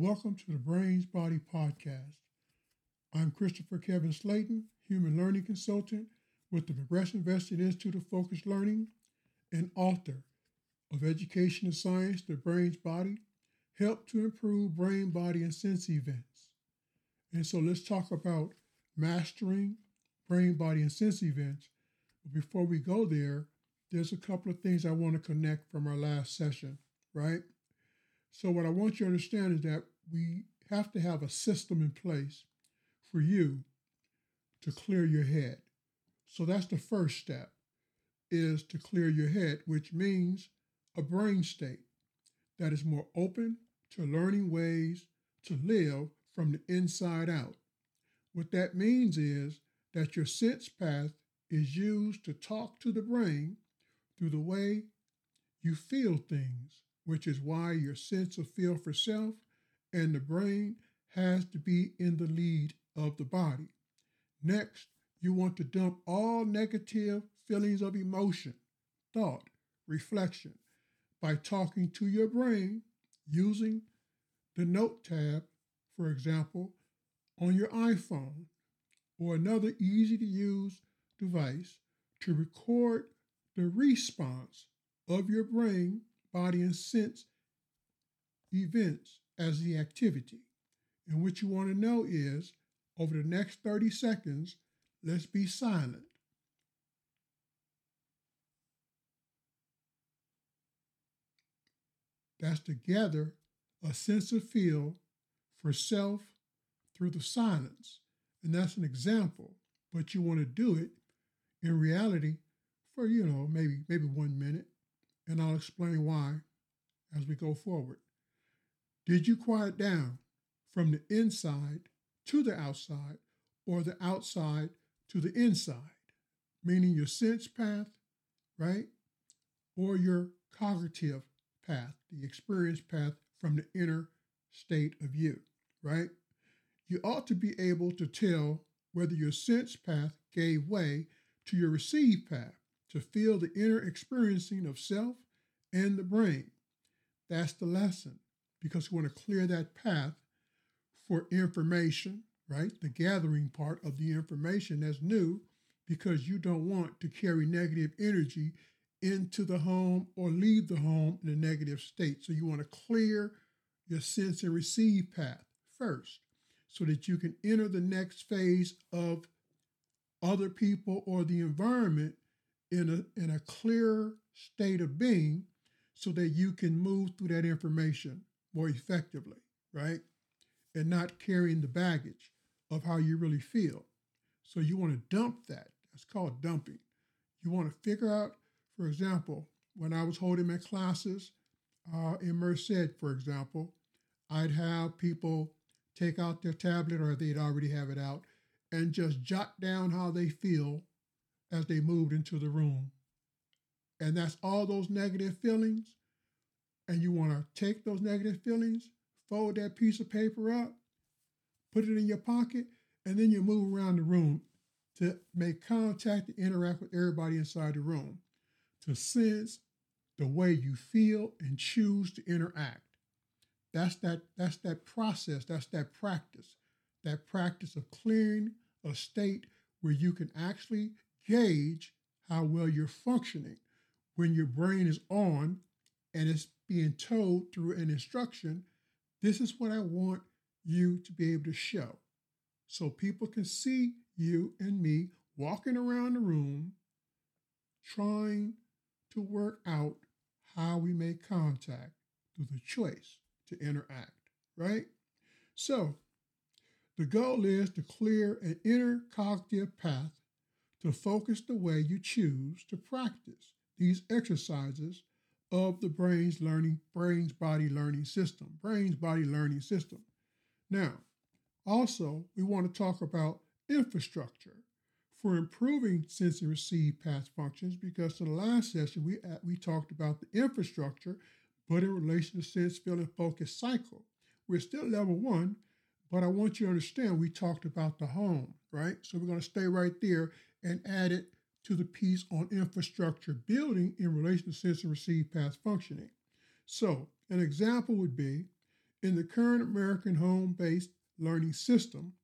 welcome to the Brains Body Podcast. I'm Christopher Kevin Slaton, Human Learning Consultant with the Progressive Vested Institute of Focused Learning and author of Education and Science, The Brain's Body, Help to Improve Brain, Body, and Sense Events. And so let's talk about mastering brain, body, and sense events. But before we go there, there's a couple of things I want to connect from our last session, right? So, what I want you to understand is that we have to have a system in place for you to clear your head. So, that's the first step is to clear your head, which means a brain state that is more open to learning ways to live from the inside out. What that means is that your sense path is used to talk to the brain through the way you feel things, which is why your sense of feel for self and the brain has to be in the lead of the body. Next, you want to dump all negative feelings of emotion, thought, reflection by talking to your brain using the Note tab, for example, on your iPhone or another easy to use device to record the response of your brain, body, and sense events as the activity. And what you want to know is over the next 30 seconds, let's be silent. That's to gather a sense of feel for self through the silence. And that's an example, but you want to do it in reality for, you know, maybe maybe one minute. And I'll explain why as we go forward. Did you quiet down from the inside to the outside or the outside to the inside? Meaning your sense path, right? Or your cognitive path, the experience path from the inner state of you, right? You ought to be able to tell whether your sense path gave way to your receive path to feel the inner experiencing of self and the brain. That's the lesson because we want to clear that path for information, right? The gathering part of the information that's new because you don't want to carry negative energy into the home or leave the home in a negative state. So you want to clear your sense and receive path first so that you can enter the next phase of other people or the environment in a, in a clear state of being so that you can move through that information more effectively, right? And not carrying the baggage of how you really feel. So you want to dump that. That's called dumping. You want to figure out for example, when I was holding my classes uh, in Merced, for example, I'd have people take out their tablet or they'd already have it out and just jot down how they feel as they moved into the room. And that's all those negative feelings. And you want to take those negative feelings, fold that piece of paper up, put it in your pocket, and then you move around the room to make contact and interact with everybody inside the room to sense the way you feel and choose to interact. That's that, that's that process, that's that practice, that practice of clearing a state where you can actually gauge how well you're functioning when your brain is on and it's being told through an instruction, this is what I want you to be able to show. So people can see you and me walking around the room trying to work out how we make contact through the choice to interact, right? So, the goal is to clear an inner cognitive path to focus the way you choose to practice these exercises of the brain's learning, brain's body learning system, brain's body learning system. Now, also, we want to talk about infrastructure for improving sense and receive path functions because in the last session we, uh, we talked about the infrastructure, but in relation to sense, feel, and focus cycle. We're still level one, but I want you to understand we talked about the home, right? So we're going to stay right there and add it to the piece on infrastructure building in relation to sense and receive path functioning. So an example would be In the current American home based learning system,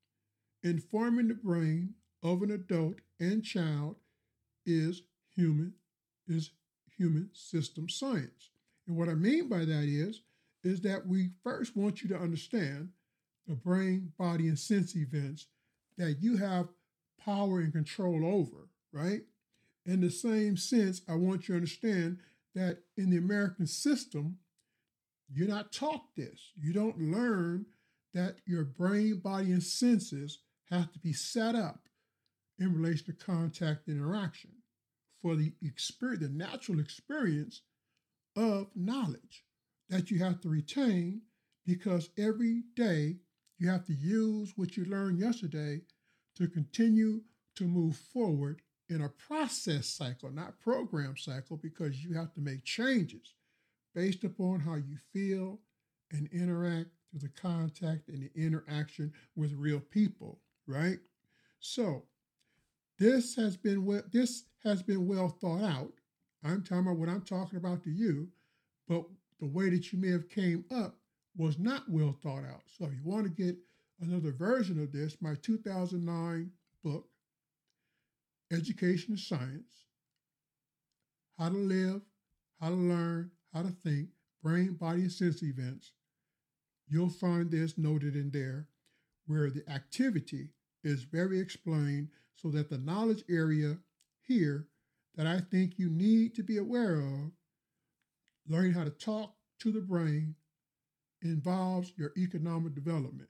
informing the brain of an adult and child is human is human system science. And what I mean by that is is that we first want you to understand the brain, body, and sense events that you have power and control over, right? In the same sense, I want you to understand that in the American system, you're not taught this. You don't learn that your brain, body, and senses have to be set up in relation to contact interaction for the experience, the natural experience of knowledge that you have to retain because every day you have to use what you learned yesterday to continue to move forward in a process cycle, not program cycle, because you have to make changes based upon how you feel and interact through the contact and the interaction with real people, right? So this has been well, this has been well thought out. I'm talking about what I'm talking about to you, but the way that you may have came up was not well thought out. So if you want to get another version of this, my 2009 book, Education and Science, How to Live, How to Learn, How to Think, Brain, Body, and Sense Events, you'll find this noted in there where the activity is very explained so that the knowledge area here that I think you need to be aware of, learning how to talk to the brain, involves your economic development.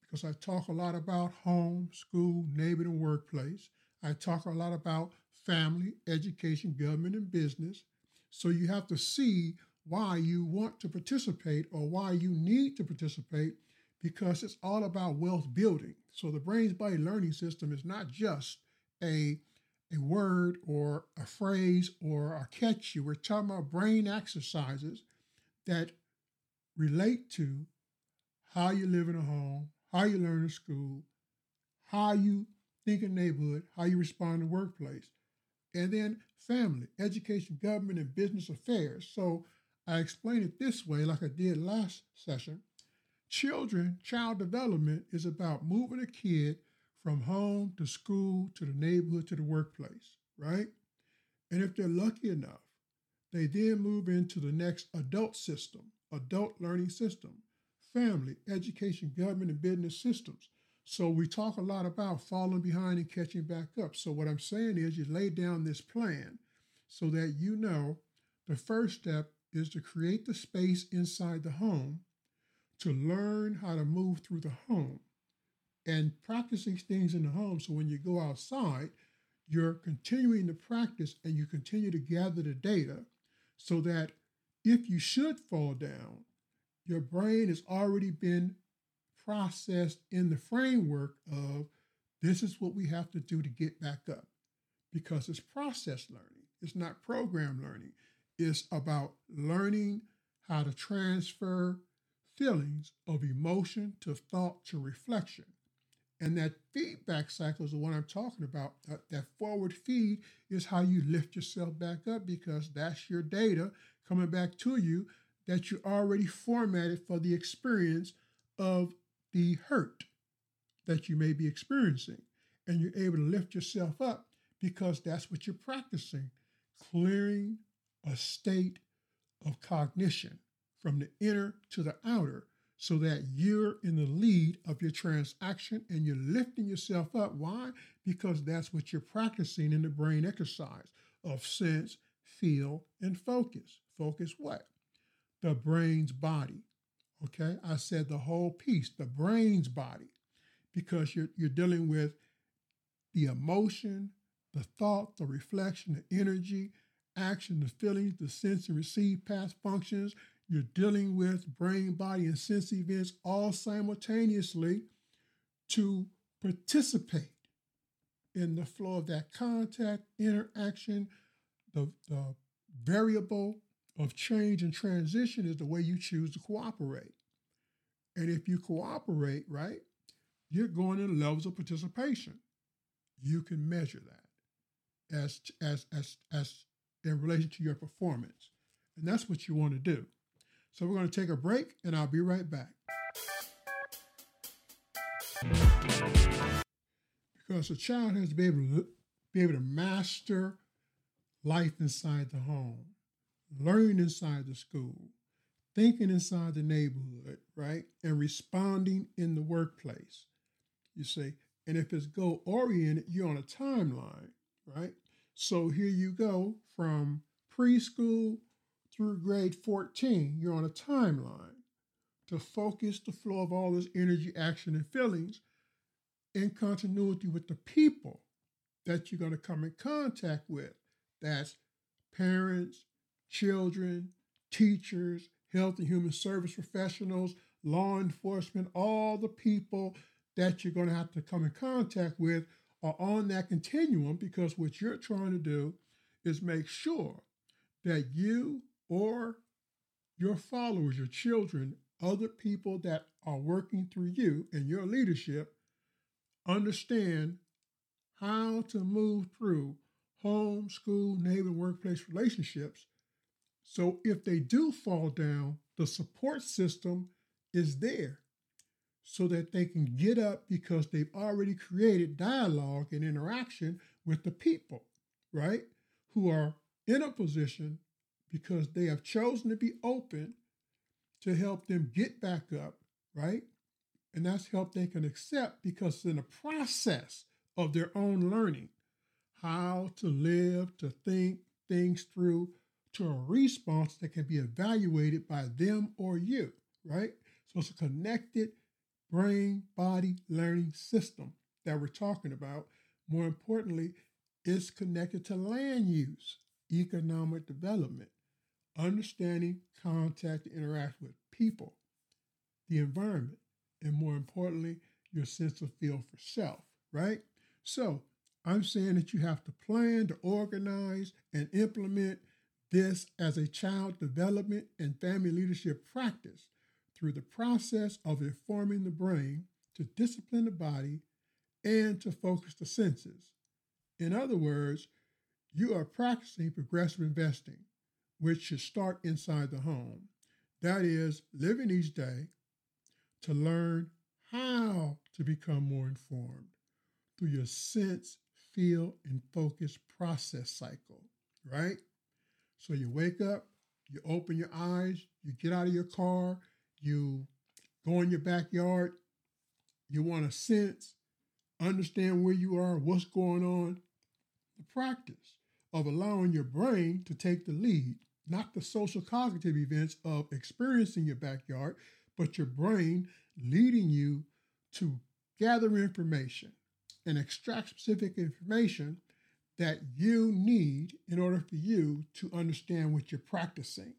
Because I talk a lot about home, school, neighborhood, and workplace. I talk a lot about family, education, government, and business. So you have to see why you want to participate or why you need to participate because it's all about wealth building. So the brain's body learning system is not just a a word or a phrase or a catchy. We're talking about brain exercises that relate to how you live in a home, how you learn in school, how you think in neighborhood, how you respond in workplace, and then family, education, government, and business affairs. So I explain it this way, like I did last session. Children, child development is about moving a kid from home to school to the neighborhood to the workplace, right? And if they're lucky enough, they then move into the next adult system, adult learning system, family, education, government, and business systems. So we talk a lot about falling behind and catching back up. So what I'm saying is you lay down this plan so that you know the first step is to create the space inside the home to learn how to move through the home and practice these things in the home. So when you go outside, you're continuing to practice and you continue to gather the data so that if you should fall down, your brain has already been processed in the framework of this is what we have to do to get back up because it's process learning, it's not program learning. It's about learning how to transfer feelings of emotion to thought to reflection. And that feedback cycle is the one I'm talking about. That, that, forward feed is how you lift yourself back up because that's your data coming back to you that you already formatted for the experience of the hurt that you may be experiencing. And you're able to lift yourself up because that's what you're practicing clearing a state of cognition from the inner to the outer so that you're in the lead of your transaction and you're lifting yourself up. Why? Because that's what you're practicing in the brain exercise of sense, feel, and focus. Focus what? The brain's body. Okay, I said the whole piece, the brain's body, because you're, you're dealing with the emotion, the thought, the reflection, the energy, action, the feelings, the sense and receive past functions, you're dealing with brain, body, and sense events all simultaneously to participate in the flow of that contact, interaction. The, the variable of change and transition is the way you choose to cooperate. And if you cooperate, right, you're going in levels of participation. You can measure that as, as, as, as in relation to your performance. And that's what you want to do. So we're going to take a break and I'll be right back. Because a child has to be able to be able to master life inside the home, learning inside the school, thinking inside the neighborhood, right? And responding in the workplace. You see, and if it's goal oriented, you're on a timeline, right? So here you go from preschool through grade 14, you're on a timeline to focus the flow of all this energy, action, and feelings in continuity with the people that you're going to come in contact with. That's parents, children, teachers, health and human service professionals, law enforcement, all the people that you're going to have to come in contact with are on that continuum because what you're trying to do is make sure that you or your followers, your children, other people that are working through you and your leadership understand how to move through home, school, neighbor, workplace relationships. So if they do fall down, the support system is there so that they can get up because they've already created dialogue and interaction with the people, right? Who are in a position because they have chosen to be open to help them get back up, right? And that's help they can accept because it's in the process of their own learning how to live, to think things through to a response that can be evaluated by them or you, right? So it's a connected brain body learning system that we're talking about. More importantly, it's connected to land use, economic development, understanding, contact, interact with people, the environment, and more importantly, your sense of feel for self, right? So I'm saying that you have to plan to organize and implement this as a child development and family leadership practice through the process of informing the brain to discipline the body and to focus the senses. In other words, you are practicing progressive investing, which should start inside the home. That is, living each day to learn how to become more informed through your sense, feel, and focus process cycle, right? So you wake up, you open your eyes, you get out of your car, you go in your backyard, you want to sense, understand where you are, what's going on. The practice of allowing your brain to take the lead, not the social cognitive events of experiencing your backyard, but your brain leading you to gather information and extract specific information that you need in order for you to understand what you're practicing.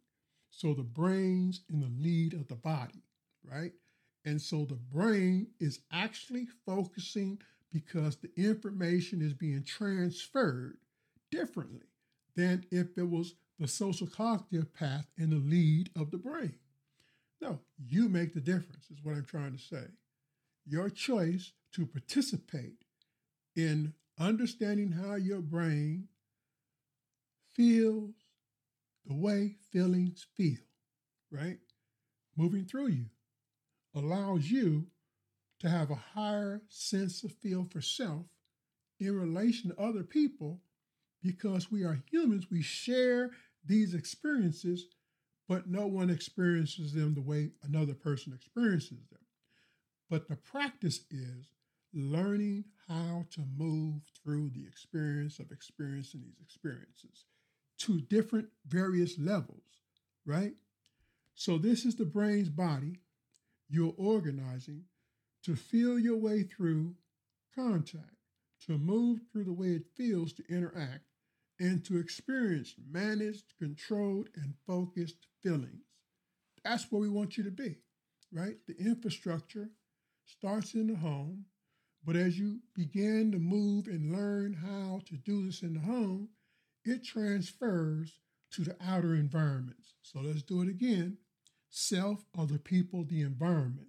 So the brain's in the lead of the body, right? And so the brain is actually focusing because the information is being transferred differently than if it was the social cognitive path in the lead of the brain. No, you make the difference, is what I'm trying to say. Your choice to participate in understanding how your brain feels, the way feelings feel, right? Moving through you allows you to have a higher sense of feel for self in relation to other people because we are humans. We share these experiences, but no one experiences them the way another person experiences them. But the practice is learning how to move through the experience of experiencing these experiences to different various levels, right? So, this is the brain's body you're organizing to feel your way through contact, to move through the way it feels to interact, and to experience managed, controlled, and focused feelings. That's where we want you to be, right? The infrastructure starts in the home, but as you begin to move and learn how to do this in the home, it transfers to the outer environments. So let's do it again. Self, other people, the environment.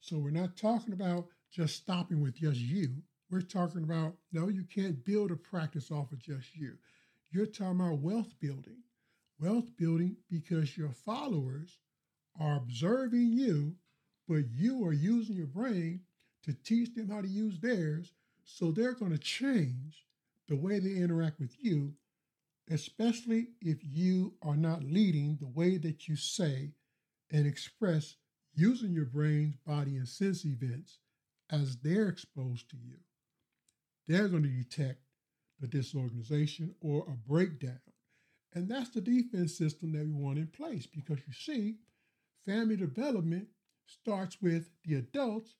So we're not talking about just stopping with just you. We're talking about no, you can't build a practice off of just you. You're talking about wealth building. Wealth building because your followers are observing you, but you are using your brain to teach them how to use theirs. So they're going to change the way they interact with you, especially if you are not leading the way that you say and express using your brain's body and sense events as they're exposed to you. They're going to detect the disorganization or a breakdown. And that's the defense system that we want in place because you see, family development starts with the adults,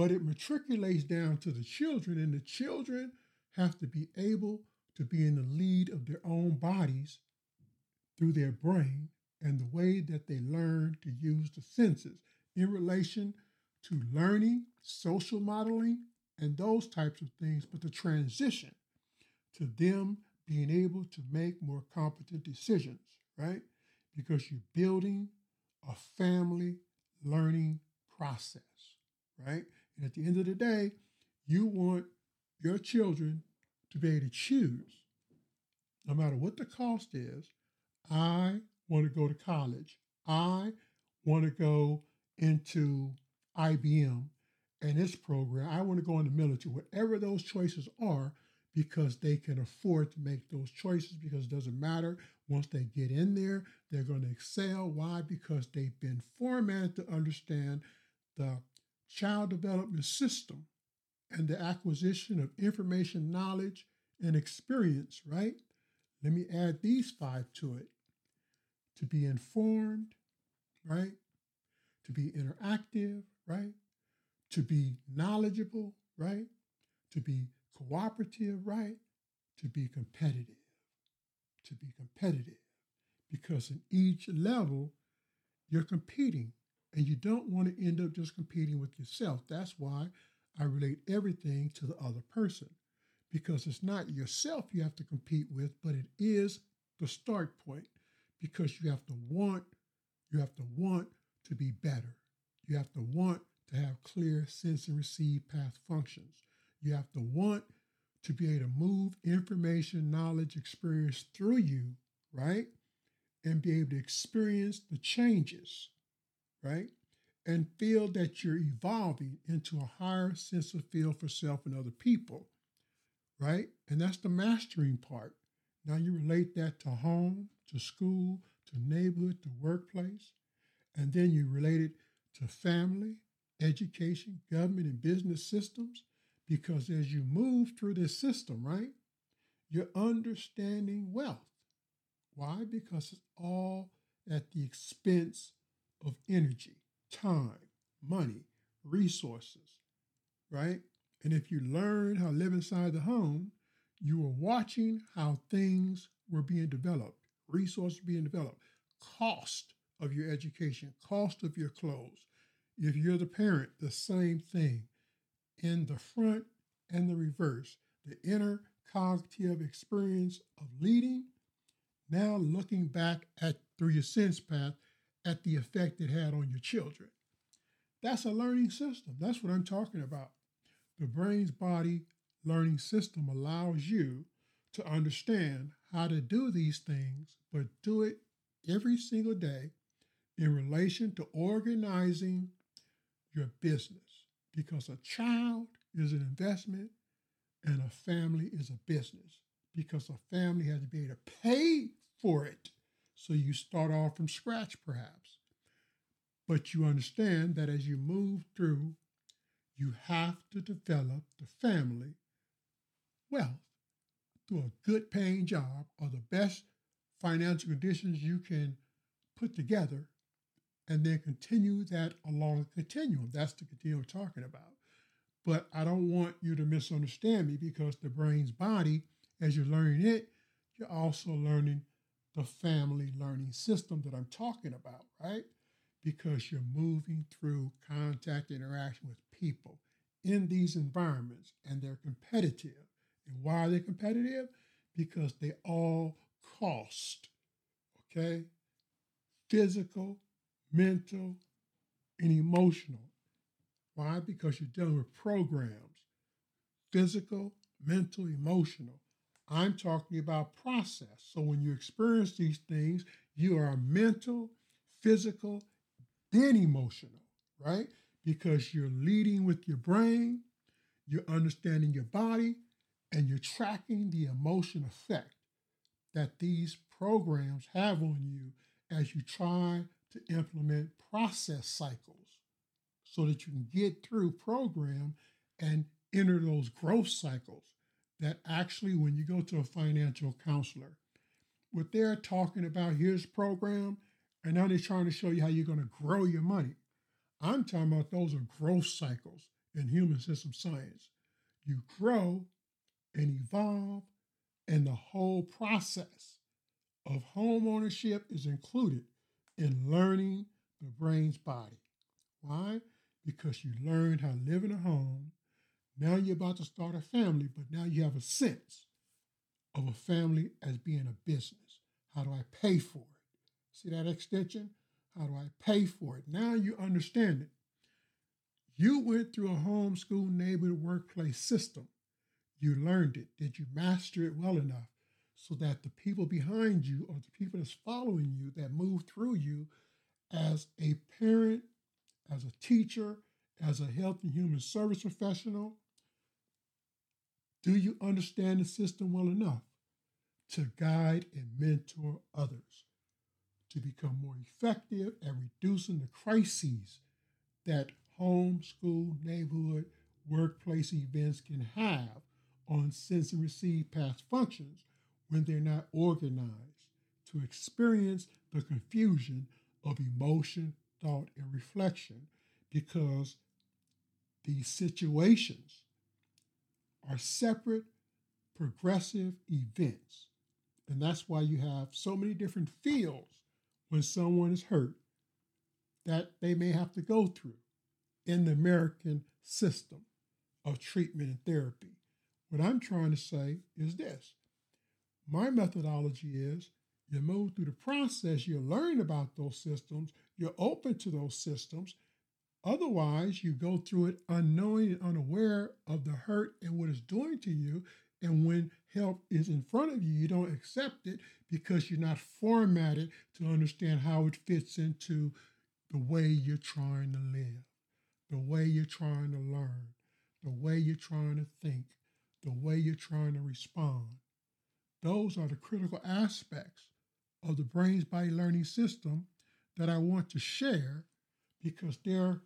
but it matriculates down to the children, and the children have to be able to be in the lead of their own bodies through their brain and the way that they learn to use the senses in relation to learning, social modeling, and those types of things, but the transition to them being able to make more competent decisions, right? Because you're building a family learning process, right? And at the end of the day, you want your children to be able to choose, no matter what the cost is. I want to go to college. I want to go into IBM and its program. I want to go in the military. Whatever those choices are, because they can afford to make those choices because it doesn't matter. Once they get in there, they're going to excel. Why? Because they've been formatted to understand the child development system and the acquisition of information, knowledge, and experience, right? Let me add these five to it to be informed, right? To be interactive, right? To be knowledgeable, right? To be cooperative, right? To be competitive. To be competitive. Because in each level, you're competing and you don't want to end up just competing with yourself. That's why I relate everything to the other person because it's not yourself you have to compete with, but it is the start point because you have to want, you have to want to be better. You have to want to have clear sense and receive path functions. You have to want to be able to move information, knowledge, experience through you, right? And be able to experience the changes, right? And feel that you're evolving into a higher sense of feel for self and other people, right? And that's the mastering part. Now you relate that to home, to school, to neighborhood, to workplace, and then you relate it to family, education, government, and business systems. Because as you move through this system, right, you're understanding wealth. Why? Because it's all at the expense of energy, time, money, resources, right? And if you learn how to live inside the home, you are watching how things were being developed, resources being developed, cost of your education, cost of your clothes. If you're the parent, the same thing in the front and the reverse, the inner cognitive experience of leading, now looking back at through your sense path at the effect it had on your children. That's a learning system. That's what I'm talking about. The brain's body learning system allows you to understand how to do these things, but do it every single day in relation to organizing your business because a child is an investment and a family is a business because a family has to be able to pay for it. So you start off from scratch, perhaps. But you understand that as you move through, you have to develop the family wealth through a good paying job or the best financial conditions you can put together and then continue that along a continuum. That's the continuum I'm talking about. But I don't want you to misunderstand me because the brain's body, as you're learning it, you're also learning the family learning system that I'm talking about, right? Because you're moving through contact interaction with people in these environments and they're competitive. And why are they competitive? Because they all cost, okay? Physical, mental, and emotional. Why? Because you're dealing with programs physical, mental, emotional. I'm talking about process. So when you experience these things, you are mental, physical, then emotional, right? because you're leading with your brain, you're understanding your body, and you're tracking the emotion effect that these programs have on you as you try to implement process cycles so that you can get through program and enter those growth cycles that actually when you go to a financial counselor what they're talking about here's program and now they're trying to show you how you're going to grow your money. I'm talking about those are growth cycles in human system science. You grow and evolve and the whole process of home ownership is included in learning the brain's body. Why? Because you learned how to live in a home now you're about to start a family, but now you have a sense of a family as being a business. How do I pay for it? See that extension? How do I pay for it? Now you understand it. You went through a homeschool neighborhood workplace system. You learned it. Did you master it well enough so that the people behind you or the people that's following you that move through you as a parent, as a teacher, as a health and human service professional, do you understand the system well enough to guide and mentor others to become more effective at reducing the crises that home, school, neighborhood, workplace events can have on sense and receive past functions when they're not organized to experience the confusion of emotion, thought, and reflection? Because these situations are separate progressive events. And that's why you have so many different fields when someone is hurt that they may have to go through in the American system of treatment and therapy. What I'm trying to say is this my methodology is you move through the process, you learn about those systems, you're open to those systems, Otherwise, you go through it unknowing and unaware of the hurt and what it's doing to you. And when help is in front of you, you don't accept it because you're not formatted to understand how it fits into the way you're trying to live, the way you're trying to learn, the way you're trying to think, the way you're trying to respond. Those are the critical aspects of the brain's body learning system that I want to share because they're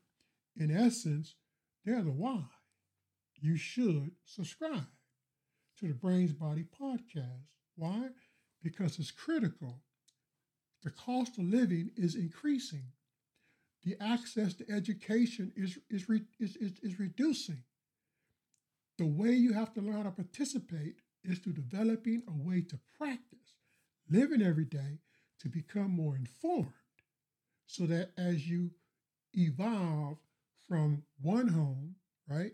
in essence, they're the why you should subscribe to the Brains Body podcast. Why? Because it's critical. The cost of living is increasing. The access to education is, is, is, is, is reducing. The way you have to learn how to participate is through developing a way to practice, living every day to become more informed so that as you evolve from one home, right?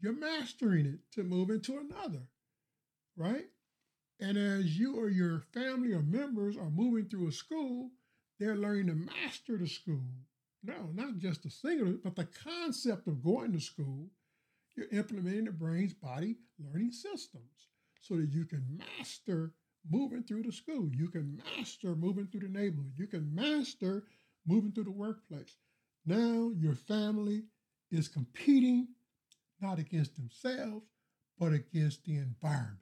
You're mastering it to move into another, right? And as you or your family or members are moving through a school, they're learning to master the school. No, not just the singular, but the concept of going to school. You're implementing the brain's body learning systems so that you can master moving through the school. You can master moving through the neighborhood. You can master moving through the workplace. Now your family is competing not against themselves, but against the environment.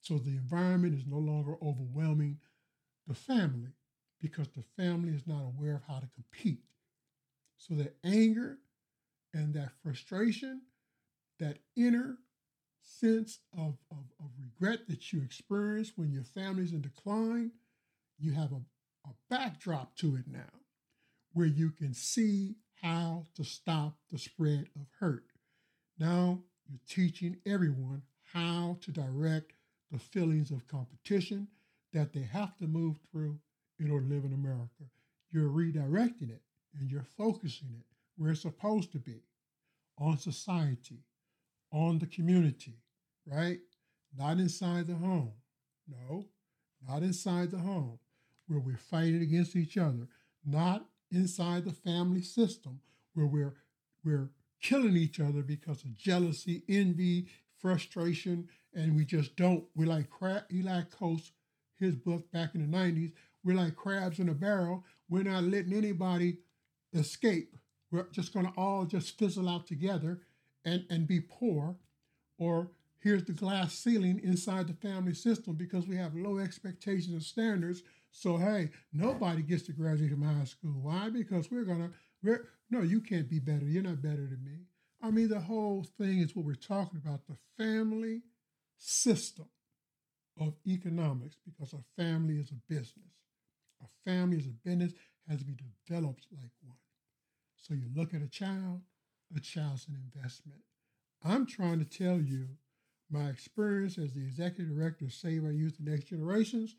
So the environment is no longer overwhelming the family because the family is not aware of how to compete. So that anger and that frustration, that inner sense of, of, of regret that you experience when your family's in decline, you have a, a backdrop to it now where you can see how to stop the spread of hurt. Now you're teaching everyone how to direct the feelings of competition that they have to move through in order to live in America. You're redirecting it and you're focusing it where it's supposed to be on society, on the community, right? Not inside the home. No, not inside the home where we're fighting against each other, not inside the family system where we're we're killing each other because of jealousy, envy, frustration, and we just don't. We're like crab. Eli Coates, his book back in the '90s. We're like crabs in a barrel. We're not letting anybody escape we're just going to all just fizzle out together and, and be poor, or here's the glass ceiling inside the family system because we have low expectations and standards. So hey, nobody gets to graduate from high school. Why? Because we're gonna we're no, you can't be better. You're not better than me. I mean, the whole thing is what we're talking about, the family system of economics, because a family is a business. A family is a business, has to be developed like one. So you look at a child, a child's an investment. I'm trying to tell you my experience as the executive director of Save Our Youth and Next Generations,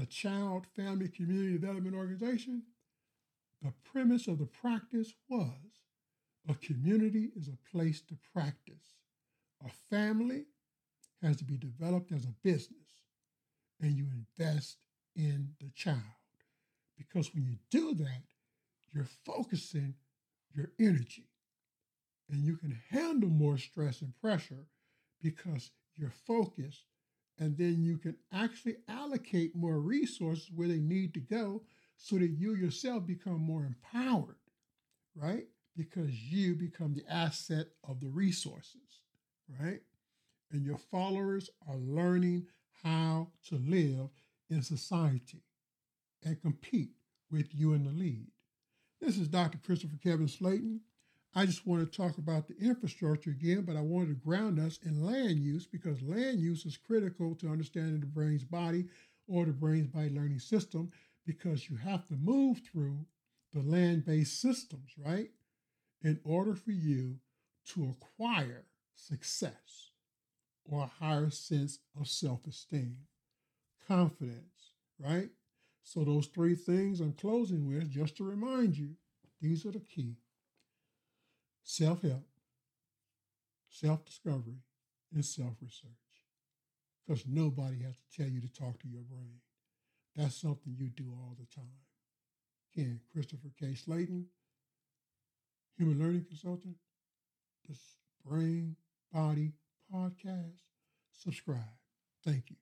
a child family community development organization. The premise of the practice was a community is a place to practice. A family has to be developed as a business, and you invest in the child. Because when you do that, you're focusing your energy and you can handle more stress and pressure because you're focused and then you can actually allocate more resources where they need to go so that you yourself become more empowered, right? Because you become the asset of the resources, right? And your followers are learning how to live in society and compete with you in the lead. This is Dr. Christopher Kevin Slaton. I just want to talk about the infrastructure again, but I wanted to ground us in land use because land use is critical to understanding the brain's body or the brain's body learning system because you have to move through the land based systems, right? In order for you to acquire success or a higher sense of self esteem, confidence, right? So, those three things I'm closing with, just to remind you, these are the key self help, self discovery, and self research. Because nobody has to tell you to talk to your brain. That's something you do all the time. Again, Christopher K. Slaton, human learning consultant, the Brain Body Podcast. Subscribe. Thank you.